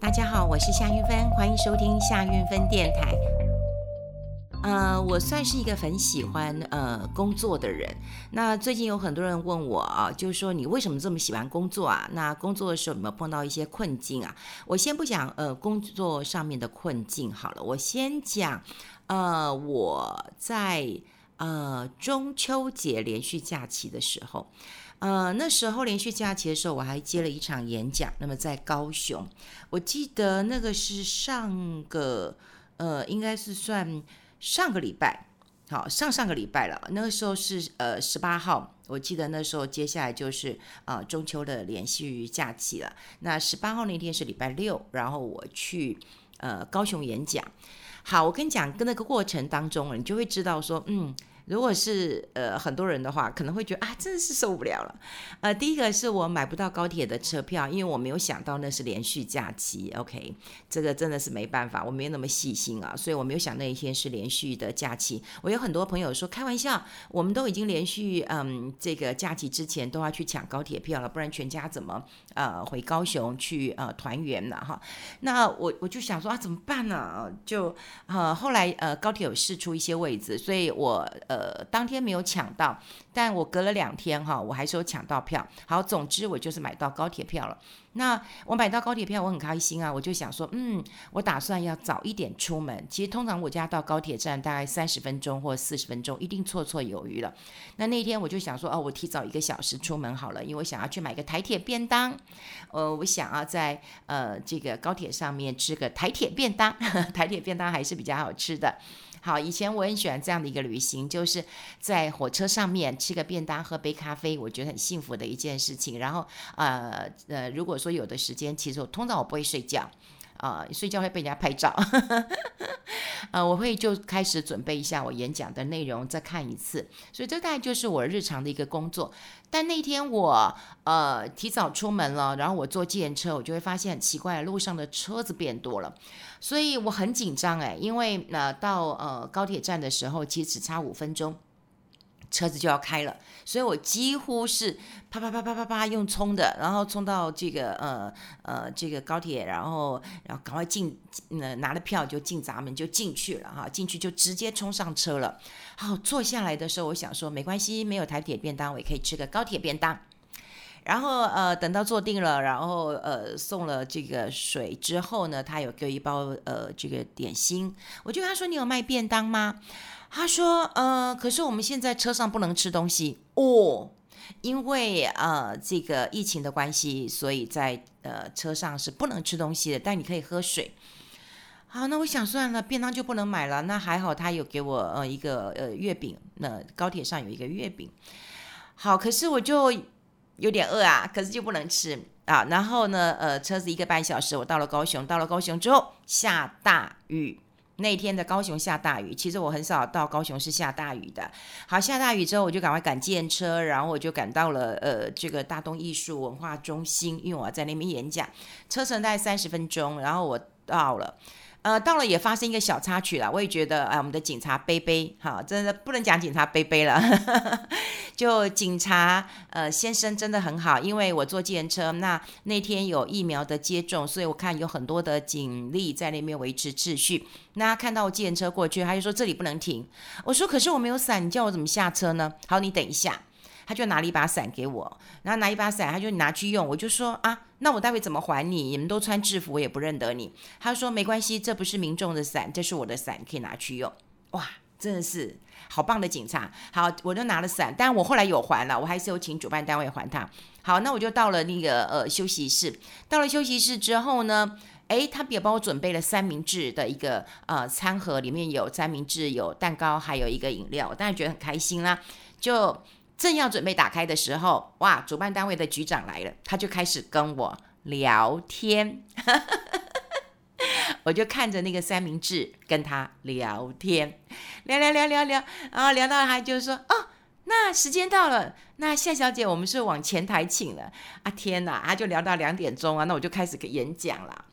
大家好，我是夏韵芬，欢迎收听夏韵芬电台。呃，我算是一个很喜欢呃工作的人。那最近有很多人问我啊，就是说你为什么这么喜欢工作啊？那工作的时候有没有碰到一些困境啊？我先不讲呃工作上面的困境好了，我先讲呃我在呃中秋节连续假期的时候，呃那时候连续假期的时候，我还接了一场演讲。那么在高雄，我记得那个是上个呃应该是算。上个礼拜，好，上上个礼拜了。那个时候是呃十八号，我记得那时候接下来就是呃中秋的连续假期了。那十八号那天是礼拜六，然后我去呃高雄演讲。好，我跟你讲，跟那个过程当中，你就会知道说，嗯。如果是呃很多人的话，可能会觉得啊，真的是受不了了。呃，第一个是我买不到高铁的车票，因为我没有想到那是连续假期。OK，这个真的是没办法，我没有那么细心啊，所以我没有想那一天是连续的假期。我有很多朋友说开玩笑，我们都已经连续嗯这个假期之前都要去抢高铁票了，不然全家怎么呃回高雄去呃团圆呢？哈，那我我就想说啊，怎么办呢？就呃后来呃高铁有试出一些位置，所以我呃。呃，当天没有抢到，但我隔了两天哈，我还是有抢到票。好，总之我就是买到高铁票了。那我买到高铁票，我很开心啊！我就想说，嗯，我打算要早一点出门。其实通常我家到高铁站大概三十分钟或四十分钟，一定绰绰有余了。那那天我就想说，哦，我提早一个小时出门好了，因为我想要去买个台铁便当。呃，我想要在呃这个高铁上面吃个台铁便当，台铁便当还是比较好吃的。好，以前我很喜欢这样的一个旅行，就是在火车上面吃个便当，喝杯咖啡，我觉得很幸福的一件事情。然后，呃呃，如果说有的时间，其实我通常我不会睡觉，啊、睡觉会被人家拍照，呃，我会就开始准备一下我演讲的内容，再看一次。所以这大概就是我日常的一个工作。但那天我呃提早出门了，然后我坐计程车，我就会发现很奇怪，路上的车子变多了，所以我很紧张哎，因为呃到呃高铁站的时候，其实只差五分钟。车子就要开了，所以我几乎是啪啪啪啪啪啪用冲的，然后冲到这个呃呃这个高铁，然后然后赶快进，呃拿了票就进闸门就进去了哈，进去就直接冲上车了。好，坐下来的时候，我想说没关系，没有台铁便当，我也可以吃个高铁便当。然后呃等到坐定了，然后呃送了这个水之后呢，他有给一包呃这个点心，我就跟他说，你有卖便当吗？他说：“呃，可是我们现在车上不能吃东西哦，因为呃这个疫情的关系，所以在呃车上是不能吃东西的，但你可以喝水。好，那我想算了，便当就不能买了。那还好，他有给我呃一个呃月饼，那高铁上有一个月饼。好，可是我就有点饿啊，可是就不能吃啊。然后呢，呃，车子一个半小时，我到了高雄，到了高雄之后下大雨。”那天的高雄下大雨，其实我很少到高雄是下大雨的。好，下大雨之后，我就赶快赶电车，然后我就赶到了呃这个大东艺术文化中心，因为我要在那边演讲，车程大概三十分钟，然后我到了。呃，到了也发生一个小插曲了，我也觉得，哎、我们的警察杯杯，哈，真的不能讲警察杯杯了，就警察呃先生真的很好，因为我坐计程车，那那天有疫苗的接种，所以我看有很多的警力在那边维持秩序。那看到我计程车过去，他就说这里不能停，我说可是我没有伞，你叫我怎么下车呢？好，你等一下。他就拿了一把伞给我，然后拿一把伞，他就拿去用。我就说啊，那我待会怎么还你？你们都穿制服，我也不认得你。他说没关系，这不是民众的伞，这是我的伞，可以拿去用。哇，真的是好棒的警察。好，我就拿了伞，但我后来有还了，我还是有请主办单位还他。好，那我就到了那个呃休息室。到了休息室之后呢，诶，他也帮我准备了三明治的一个呃餐盒，里面有三明治，有蛋糕，还有一个饮料。我当然觉得很开心啦，就。正要准备打开的时候，哇！主办单位的局长来了，他就开始跟我聊天，我就看着那个三明治跟他聊天，聊聊聊聊聊，然后聊到他就说：“哦，那时间到了，那夏小姐，我们是往前台请了。”啊，天哪！他就聊到两点钟啊，那我就开始演讲了，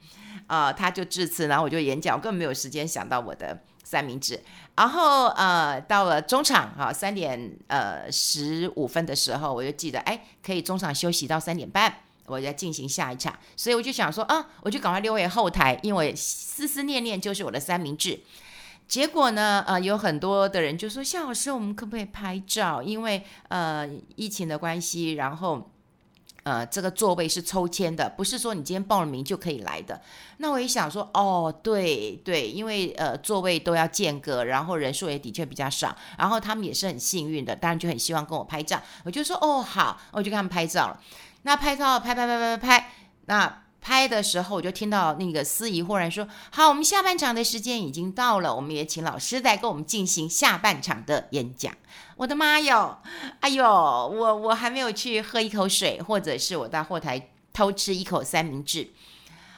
啊、呃，他就致辞，然后我就演讲，我根本没有时间想到我的。三明治，然后呃到了中场哈，三点呃十五分的时候，我就记得哎，可以中场休息到三点半我要进行下一场，所以我就想说啊，我就赶快溜回后台，因为思思念念就是我的三明治。结果呢，呃，有很多的人就说，夏老师，我们可不可以拍照？因为呃疫情的关系，然后。呃，这个座位是抽签的，不是说你今天报了名就可以来的。那我一想说，哦，对对，因为呃座位都要间隔，然后人数也的确比较少，然后他们也是很幸运的，当然就很希望跟我拍照。我就说，哦，好，我就跟他们拍照了。那拍照，拍拍拍拍拍拍，那。拍的时候，我就听到那个司仪忽然说：“好，我们下半场的时间已经到了，我们也请老师来跟我们进行下半场的演讲。”我的妈哟，哎呦，我我还没有去喝一口水，或者是我到后台偷吃一口三明治。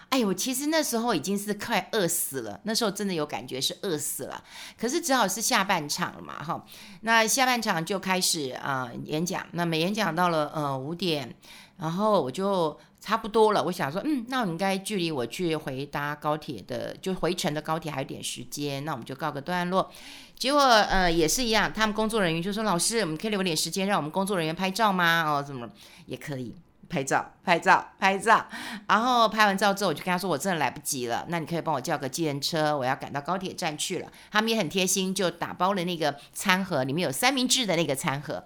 哎呦，其实那时候已经是快饿死了，那时候真的有感觉是饿死了。可是只好是下半场了嘛，哈。那下半场就开始啊、演讲，那么演讲到了呃五点，然后我就。差不多了，我想说，嗯，那我应该距离我去回搭高铁的，就回程的高铁还有点时间，那我们就告个段落。结果，呃，也是一样，他们工作人员就说：“老师，我们可以留点时间让我们工作人员拍照吗？”哦，怎么也可以拍照，拍照，拍照。然后拍完照之后，我就跟他说：“我真的来不及了，那你可以帮我叫个计程车，我要赶到高铁站去了。”他们也很贴心，就打包了那个餐盒，里面有三明治的那个餐盒。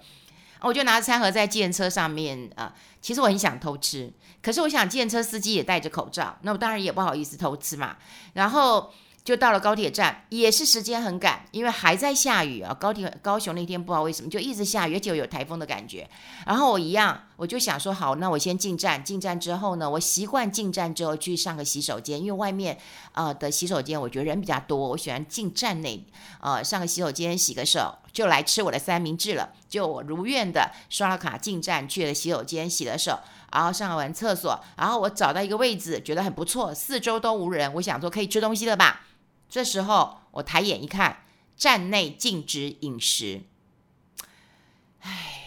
我就拿着餐盒在计程车上面啊、其实我很想偷吃，可是我想计程车司机也戴着口罩，那我当然也不好意思偷吃嘛，然后。就到了高铁站，也是时间很赶，因为还在下雨啊。高铁高雄那天不知道为什么就一直下雨，而且有台风的感觉。然后我一样，我就想说好，那我先进站。进站之后呢，我习惯进站之后去上个洗手间，因为外面呃的洗手间我觉得人比较多，我喜欢进站内呃上个洗手间洗个手，就来吃我的三明治了。就我如愿的刷了卡进站去了洗手间洗了手，然后上完厕所，然后我找到一个位置，觉得很不错，四周都无人，我想说可以吃东西了吧。这时候我抬眼一看，站内禁止饮食。唉，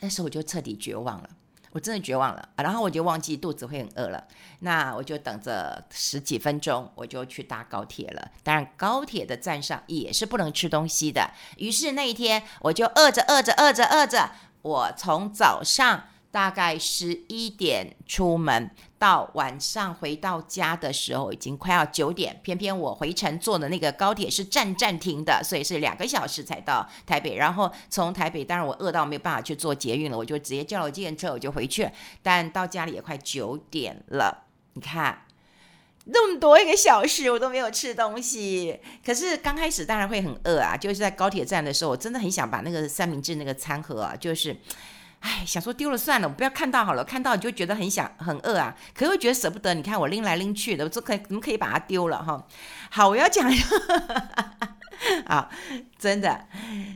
那时候我就彻底绝望了，我真的绝望了。然后我就忘记肚子会很饿了，那我就等着十几分钟，我就去搭高铁了。当然，高铁的站上也是不能吃东西的。于是那一天，我就饿着饿着饿着饿着，我从早上。大概十一点出门，到晚上回到家的时候，已经快要九点。偏偏我回程坐的那个高铁是站站停的，所以是两个小时才到台北。然后从台北，当然我饿到没有办法去坐捷运了，我就直接叫了计程车，我就回去了。但到家里也快九点了，你看那么多一个小时，我都没有吃东西。可是刚开始当然会很饿啊，就是在高铁站的时候，我真的很想把那个三明治那个餐盒啊，就是。哎，想说丢了算了，我不要看到好了，看到你就觉得很想很饿啊，可又觉得舍不得。你看我拎来拎去的，我这可以怎么可以把它丢了哈？好，我要讲一个，啊，真的，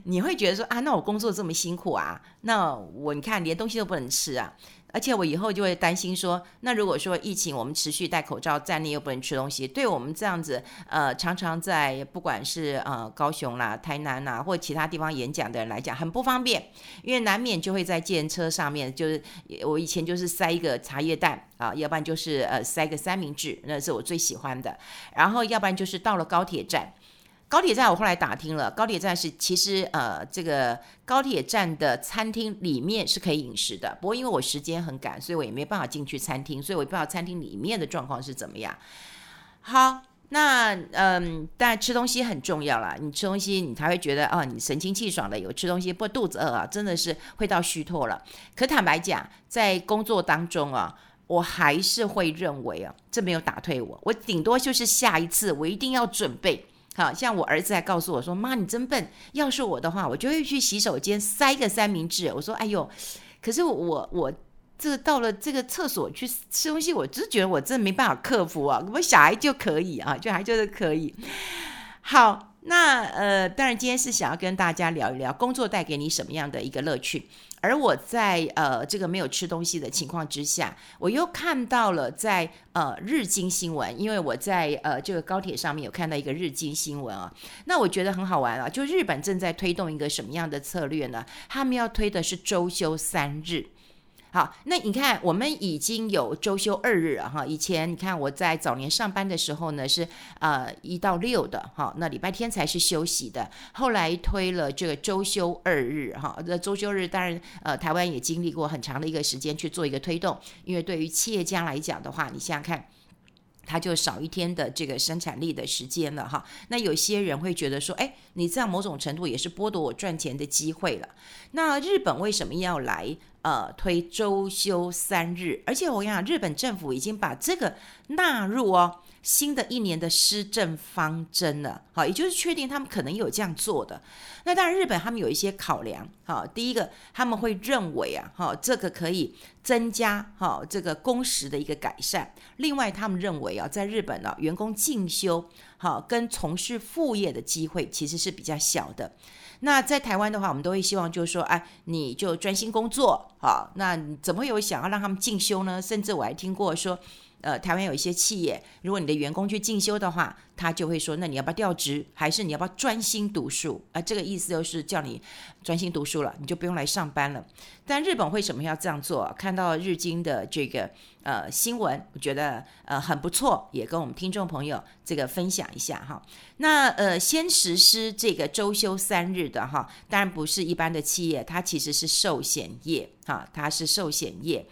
你会觉得说啊，那我工作这么辛苦啊，那我你看连东西都不能吃啊。而且我以后就会担心说，那如果说疫情我们持续戴口罩，站内又不能吃东西，对我们这样子呃常常在不管是呃高雄啦、台南啦或其他地方演讲的人来讲很不方便，因为难免就会在计程车上面，就是我以前就是塞一个茶叶蛋啊，要不然就是呃塞个三明治，那是我最喜欢的，然后要不然就是到了高铁站。高铁站，我后来打听了，高铁站是其实呃，这个高铁站的餐厅里面是可以饮食的。不过因为我时间很赶，所以我也没办法进去餐厅，所以我也不知道餐厅里面的状况是怎么样。好，那嗯，但吃东西很重要啦，你吃东西你才会觉得哦，你神清气爽的，有吃东西，不过肚子饿啊，真的是会到虚脱了。可坦白讲，在工作当中啊，我还是会认为啊，这没有打退我，我顶多就是下一次我一定要准备。好像我儿子还告诉我说：“妈，你真笨！要是我的话，我就会去洗手间塞个三明治。”我说：“哎呦，可是我我这个到了这个厕所去吃东西，我就觉得我真没办法克服啊。我小孩就可以啊，就还就是可以。好，那呃，当然今天是想要跟大家聊一聊工作带给你什么样的一个乐趣。”而我在呃这个没有吃东西的情况之下，我又看到了在呃日经新闻，因为我在呃这个高铁上面有看到一个日经新闻啊，那我觉得很好玩啊，就日本正在推动一个什么样的策略呢？他们要推的是周休三日。好，那你看，我们已经有周休二日了哈。以前你看我在早年上班的时候呢，是呃一到六的哈，那礼拜天才是休息的。后来推了这个周休二日哈，那周休日当然呃台湾也经历过很长的一个时间去做一个推动，因为对于企业家来讲的话，你想想看。他就少一天的这个生产力的时间了哈，那有些人会觉得说，哎，你这样某种程度也是剥夺我赚钱的机会了。那日本为什么要来呃推周休三日？而且我跟你讲，日本政府已经把这个纳入哦。新的一年的施政方针了，好，也就是确定他们可能有这样做的。那当然，日本他们有一些考量，好，第一个他们会认为啊，哈，这个可以增加哈这个工时的一个改善。另外，他们认为啊，在日本呢，员工进修好跟从事副业的机会其实是比较小的。那在台湾的话，我们都会希望就是说，哎，你就专心工作，好，那怎么会有想要让他们进修呢？甚至我还听过说。呃，台湾有一些企业，如果你的员工去进修的话，他就会说，那你要不要调职，还是你要不要专心读书？啊、这个意思就是叫你专心读书了，你就不用来上班了。但日本为什么要这样做？看到日经的这个呃新闻，我觉得呃很不错，也跟我们听众朋友这个分享一下哈。那呃，先实施这个周休三日的哈，当然不是一般的企业，它其实是寿险业哈，它是寿险业。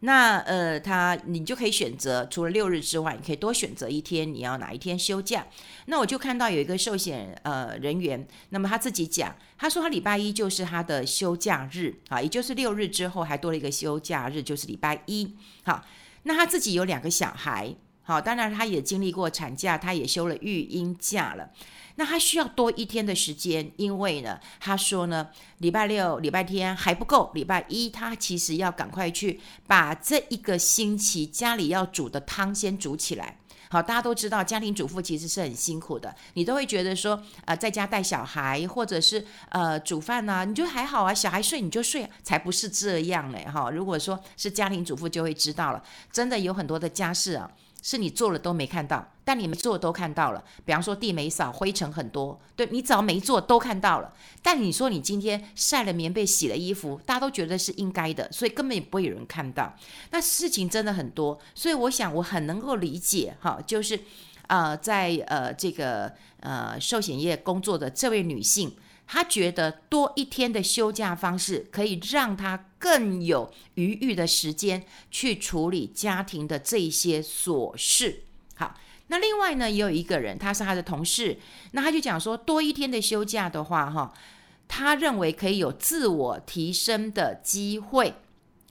那呃，他你就可以选择，除了六日之外，你可以多选择一天，你要哪一天休假？那我就看到有一个寿险呃人员，那么他自己讲，他说他礼拜一就是他的休假日啊，也就是六日之后还多了一个休假日，就是礼拜一。好，那他自己有两个小孩，好，当然他也经历过产假，他也休了育婴假了。那他需要多一天的时间，因为呢，他说呢，礼拜六、礼拜天还不够，礼拜一他其实要赶快去把这一个星期家里要煮的汤先煮起来。好，大家都知道家庭主妇其实是很辛苦的，你都会觉得说，呃，在家带小孩或者是呃煮饭呐、你就还好啊，小孩睡你就睡，才不是这样嘞哈。如果说是家庭主妇，就会知道了，真的有很多的家事啊。是你做了都没看到，但你们做都看到了。比方说地没扫，灰尘很多，对，你只要没做都看到了。但你说你今天晒了棉被、洗了衣服，大家都觉得是应该的，所以根本也不会有人看到。那事情真的很多，所以我想我很能够理解哈，就是呃，在呃这个呃寿险业工作的这位女性。他觉得多一天的休假方式可以让他更有余裕的时间去处理家庭的这些琐事。好，那另外呢，也有一个人，他是他的同事，那他就讲说，多一天的休假的话，哈，他认为可以有自我提升的机会。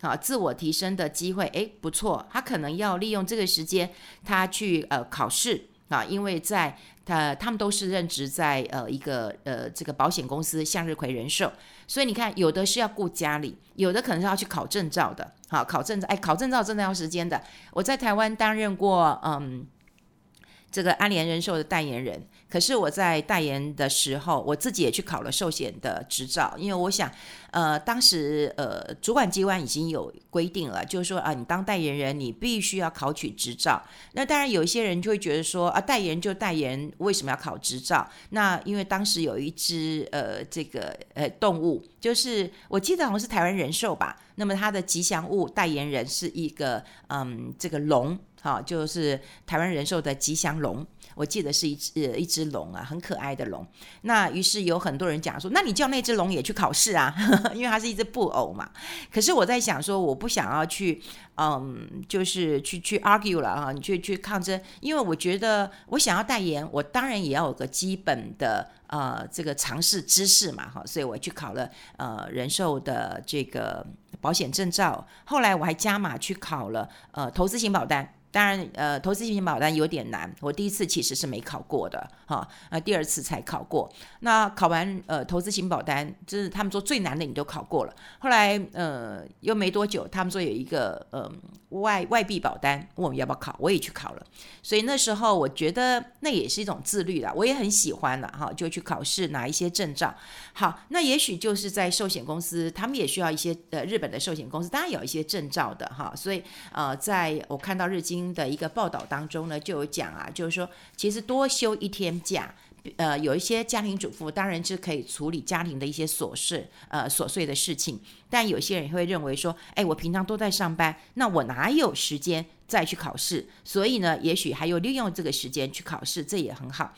好，自我提升的机会，诶，不错，他可能要利用这个时间，他去呃考试。啊，因为在他他们都是任职在呃一个呃这个保险公司向日葵人寿，所以你看，有的是要顾家里，有的可能是要去考证照的。好，考证照，哎，考证照真的要时间的。我在台湾担任过嗯这个安联人寿的代言人。可是我在代言的时候，我自己也去考了寿险的执照，因为我想，呃，当时呃主管机关已经有规定了，就是说啊，你当代言人，你必须要考取执照。那当然有一些人就会觉得说啊，代言就代言，为什么要考执照？那因为当时有一只呃这个呃动物，就是我记得好像是台湾人寿吧，那么它的吉祥物代言人是一个嗯这个龙，好，就是台湾人寿的吉祥龙。我记得是一只呃一只龙啊，很可爱的龙。那于是有很多人讲说，那你叫那只龙也去考试啊，因为它是一只布偶嘛。可是我在想说，我不想要去，嗯，就是去去 argue 了啊，你去去抗争，因为我觉得我想要代言，我当然也要有个基本的呃这个常识知识嘛哈，所以我去考了呃人寿的这个保险证照，后来我还加码去考了呃投资型保单。当然，呃，投资型保单有点难。我第一次其实是没考过的，哈，呃，第二次才考过。那考完，呃，投资型保单，就是他们说最难的你都考过了。后来，呃，又没多久，他们说有一个，呃，外外币保单，问我们要不要考，我也去考了。所以那时候我觉得那也是一种自律啦，我也很喜欢了，哈，就去考试拿一些证照。好，那也许就是在寿险公司，他们也需要一些，呃，日本的寿险公司当然有一些证照的，哈。所以，呃，在我看到日经的一个报道当中呢，就有讲啊，就是说，其实多休一天假，呃，有一些家庭主妇当然是可以处理家庭的一些琐事，呃，琐碎的事情。但有些人会认为说，哎，我平常都在上班，那我哪有时间再去考试？所以呢，也许还有利用这个时间去考试，这也很好。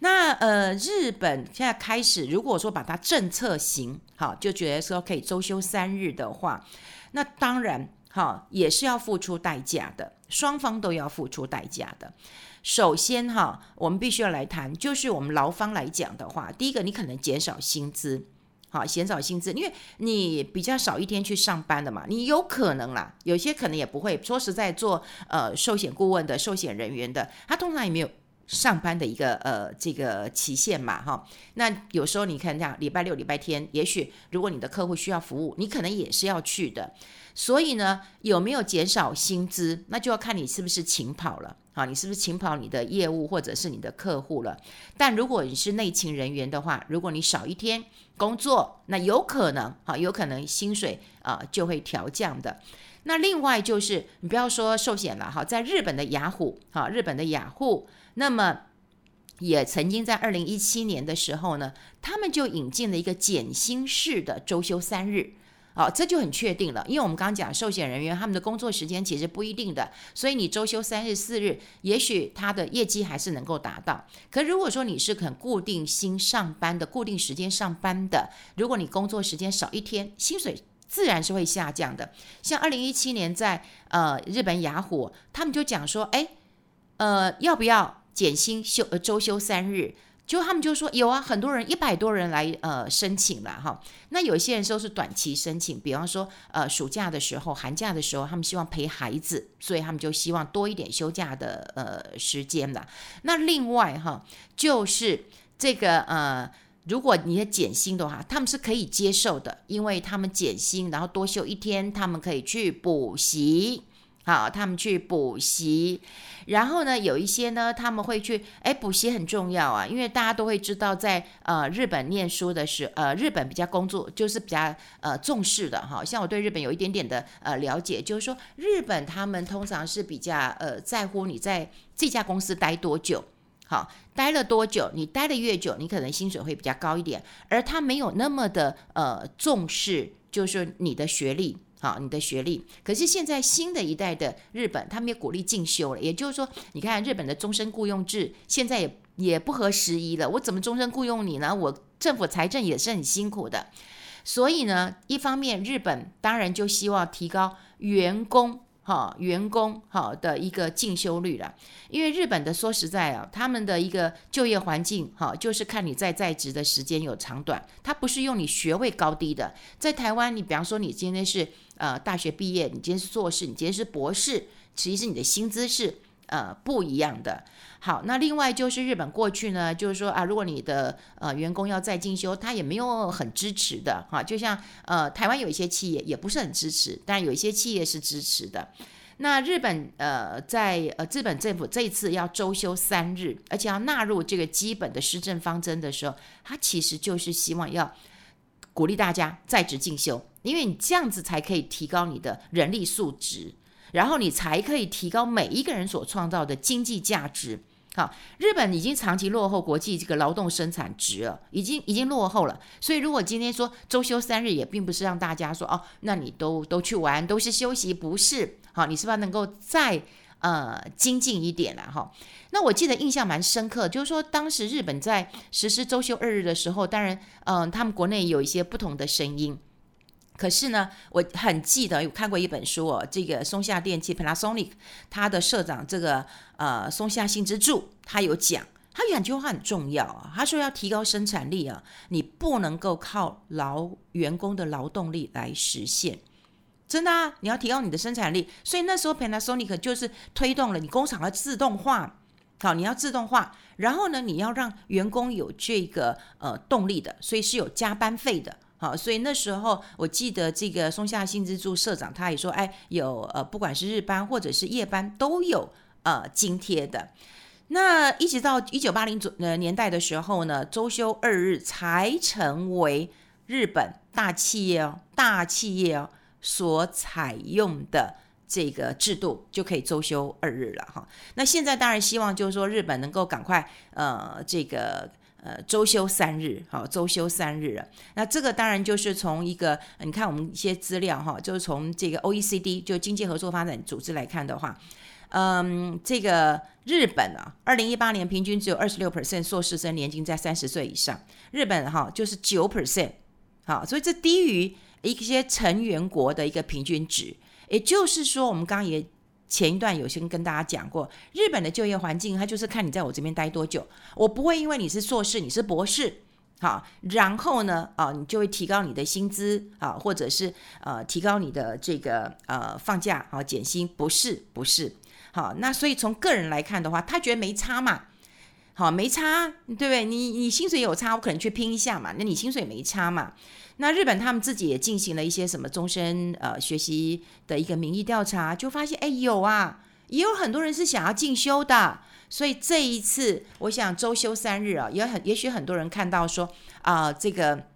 那呃，日本现在开始，如果说把它政策型，好，就觉得说可以周休三日的话，那当然，哈，也是要付出代价的，双方都要付出代价的。首先哈，我们必须要来谈，就是我们劳方来讲的话，第一个你可能减少薪资，好，减少薪资，因为你比较少一天去上班的嘛，你有可能啦，有些可能也不会。说实在，做呃寿险顾问的、寿险人员的，他通常也没有上班的一个呃这个期限嘛，哈。那有时候你看这样，礼拜六、礼拜天，也许如果你的客户需要服务，你可能也是要去的。所以呢，有没有减少薪资，那就要看你是不是勤跑了。啊，你是不是勤跑你的业务或者是你的客户了？但如果你是内勤人员的话，如果你少一天工作，那有可能啊，有可能薪水啊就会调降的。那另外就是你不要说寿险了哈，在日本的雅虎哈，日本的雅虎，那么也曾经在二零一七年的时候呢，他们就引进了一个减薪式的周休三日。好，这就很确定了，因为我们刚刚讲寿险人员他们的工作时间其实不一定的，所以你周休三日四日，也许他的业绩还是能够达到。可如果说你是肯固定薪上班的，固定时间上班的，如果你工作时间少一天，薪水自然是会下降的。像二零一七年在呃日本雅虎，他们就讲说，哎，呃要不要减薪休呃周休三日？就他们就说有啊，很多人一百多人来呃申请了哈。那有些人说是短期申请，比方说呃暑假的时候、寒假的时候，他们希望陪孩子，所以他们就希望多一点休假的呃时间了。那另外哈，就是这个呃，如果你的减薪的话，他们是可以接受的，因为他们减薪，然后多休一天，他们可以去补习。好，他们去补习，然后呢，有一些呢，他们会去，哎，补习很重要啊，因为大家都会知道在，呃日本念书的时，呃，日本比较工作就是比较呃重视的哈，像我对日本有一点点的呃了解，就是说日本他们通常是比较呃在乎你在这家公司待多久，好，待了多久，你待的越久，你可能薪水会比较高一点，而他没有那么的呃重视，就是你的学历。好，你的学历。可是现在新的一代的日本，他们也鼓励进修了。也就是说，你看日本的终身雇佣制，现在也也不合时宜了。我怎么终身雇佣你呢？我政府财政也是很辛苦的。所以呢，一方面日本当然就希望提高员工。好，员工好的一个进修率了，因为日本的说实在啊，他们的一个就业环境好，就是看你在在职的时间有长短，他不是用你学位高低的。在台湾，你比方说你今天是呃大学毕业，你今天是硕士，你今天是博士，其实你的薪资是呃不一样的。好，那另外就是日本过去呢，就是说啊，如果你的呃员工要再进修，他也没有很支持的哈，就像呃台湾有一些企业也不是很支持，但有一些企业是支持的。那日本呃在呃日本政府这一次要周休三日，而且要纳入这个基本的施政方针的时候，他其实就是希望要鼓励大家在职进修，因为你这样子才可以提高你的人力素质，然后你才可以提高每一个人所创造的经济价值。好，日本已经长期落后国际这个劳动生产值了，已经已经落后了。所以如果今天说周休三日，也并不是让大家说哦，那你都都去玩，都是休息，不是？好，你是不是能够再呃精进一点了哈？那我记得印象蛮深刻，就是说当时日本在实施周休二日的时候，当然嗯、他们国内有一些不同的声音。可是呢，我很记得有看过一本书哦，这个松下电器 Panasonic，他的社长这个呃松下幸之助，他有讲，他有两句话很重要啊，他说要提高生产力啊，你不能够靠劳员工的劳动力来实现，真的啊，你要提高你的生产力，所以那时候 Panasonic 就是推动了你工厂的自动化，好，你要自动化，然后呢，你要让员工有这个呃动力的，所以是有加班费的。好，所以那时候我记得这个松下幸之助社长他也说，哎，有呃，不管是日班或者是夜班都有呃津贴的。那一直到一九八零左呃年代的时候呢，周休二日才成为日本大企业哦，大企业哦所采用的这个制度，就可以周休二日了哈。那现在当然希望就是说日本能够赶快呃这个呃，周休三日，好，周休三日了。那这个当然就是从一个，你看我们一些资料哈，就是从这个 OECD 就经济合作发展组织来看的话，嗯，这个日本啊，二零一八年平均只有二十六 percent 硕士生年金在三十岁以上，日本哈就是九 percent，好，所以这低于一些成员国的一个平均值。也就是说，我们刚刚也。前一段有先跟大家讲过，日本的就业环境，它就是看你在我这边待多久。我不会因为你是硕士，你是博士，好，然后呢，啊，你就会提高你的薪资啊，或者是呃，提高你的这个呃放假啊，减薪，不是，不是，好，那所以从个人来看的话，他觉得没差嘛，好，没差，对不对？你你薪水有差，我可能去拼一下嘛，那你薪水没差嘛。那日本他们自己也进行了一些什么终身呃学习的一个民意调查，就发现哎有啊，也有很多人是想要进修的，所以这一次我想周休三日啊，也很也许很多人看到说啊、这个。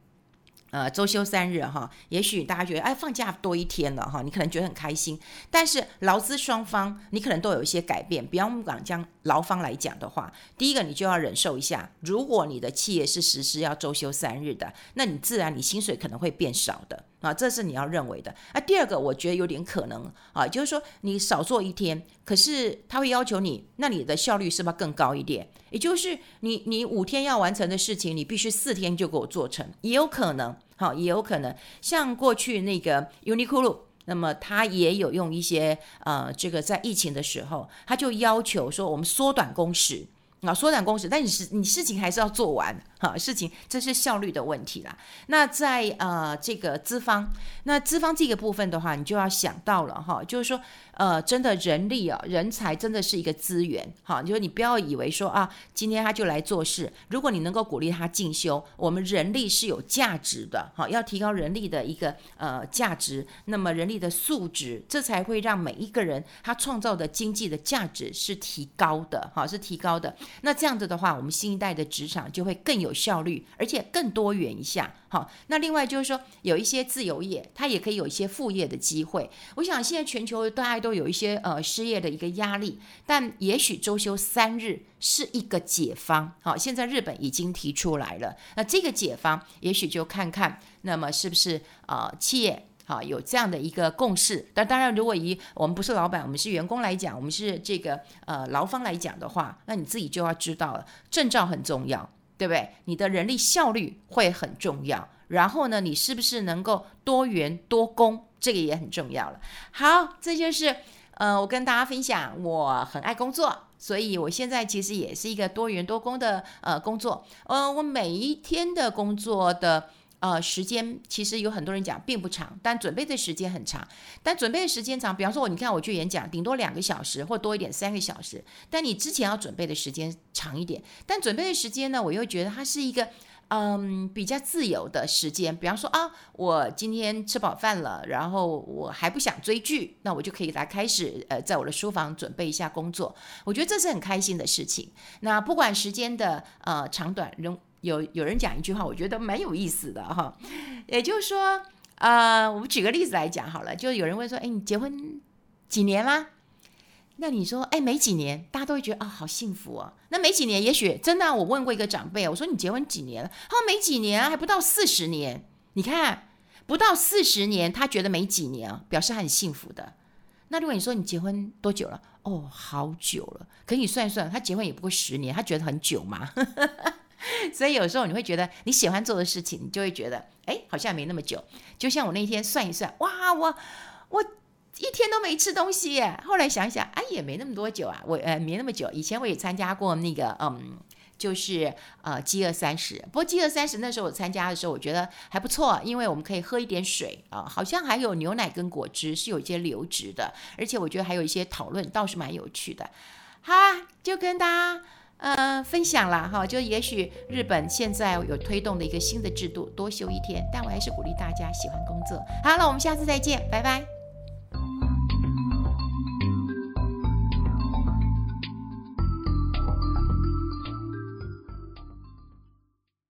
呃，周休三日哈，也许大家觉得哎，放假多一天了哈，你可能觉得很开心。但是劳资双方，你可能都有一些改变。比方我们讲将劳方来讲的话，第一个你就要忍受一下，如果你的企业是实施要周休三日的，那你自然你薪水可能会变少的。啊，这是你要认为的。啊，第二个，我觉得有点可能啊，就是说你少做一天，可是他会要求你，那你的效率是不是更高一点？也就是你你五天要完成的事情，你必须四天就给我做成，也有可能。好，也有可能像过去那个 Uniqlo，那么他也有用一些呃，这个在疫情的时候，他就要求说我们缩短工时。啊，缩短工时，但你是你事情还是要做完哈，事情这是效率的问题啦。那在呃这个资方，那资方这个部分的话，你就要想到了哈，就是说呃，真的人力啊，人才真的是一个资源哈，就是你不要以为说啊，今天他就来做事，如果你能够鼓励他进修，我们人力是有价值的哈，要提高人力的一个呃价值，那么人力的素质，这才会让每一个人他创造的经济的价值是提高的哈，是提高的。那这样子的话，我们新一代的职场就会更有效率，而且更多元一下。好，那另外就是说，有一些自由业，它也可以有一些副业的机会。我想现在全球大家都有一些呃失业的一个压力，但也许周休三日是一个解方。好，现在日本已经提出来了，那这个解方也许就看看，那么是不是呃企业。好，有这样的一个共识。但当然，如果以我们不是老板，我们是员工来讲，我们是这个呃劳方来讲的话，那你自己就要知道了，证照很重要，对不对？你的人力效率会很重要。然后呢，你是不是能够多元多工，这个也很重要了。好，这就是呃，我跟大家分享，我很爱工作，所以我现在其实也是一个多元多工的呃工作。呃，我每一天的工作的。呃，时间其实有很多人讲并不长，但准备的时间很长。但准备的时间长，比方说，你看我去演讲，顶多两个小时或多一点三个小时。但你之前要准备的时间长一点。但准备的时间呢，我又觉得它是一个嗯比较自由的时间。比方说啊，我今天吃饱饭了，然后我还不想追剧，那我就可以来开始呃，在我的书房准备一下工作。我觉得这是很开心的事情。那不管时间的呃长短，仍。有有人讲一句话，我觉得蛮有意思的哈，也就是说，呃，我们举个例子来讲好了，就有人问说，哎，你结婚几年啦？那你说，哎，没几年，大家都会觉得啊、哦，好幸福哦。那没几年，也许真的，我问过一个长辈，我说你结婚几年了？他说没几年啊，还不到四十年。你看，不到四十年，他觉得没几年啊，表示很幸福的。那如果你说你结婚多久了？哦，好久了。可你算一算，他结婚也不过十年，他觉得很久吗？所以有时候你会觉得你喜欢做的事情，你就会觉得，哎，好像没那么久。就像我那天算一算，哇，我我一天都没吃东西耶。后来想想，哎，也没那么多久啊，我呃没那么久。以前我也参加过那个，嗯，就是呃饥饿三十。不过饥饿三十那时候我参加的时候，我觉得还不错，因为我们可以喝一点水啊，好像还有牛奶跟果汁是有一些流质的，而且我觉得还有一些讨论倒是蛮有趣的。好，就跟大家。呃，分享了哈，就也许日本现在有推动的一个新的制度，多休一天，但我还是鼓励大家喜欢工作。好了，我们下次再见，拜拜。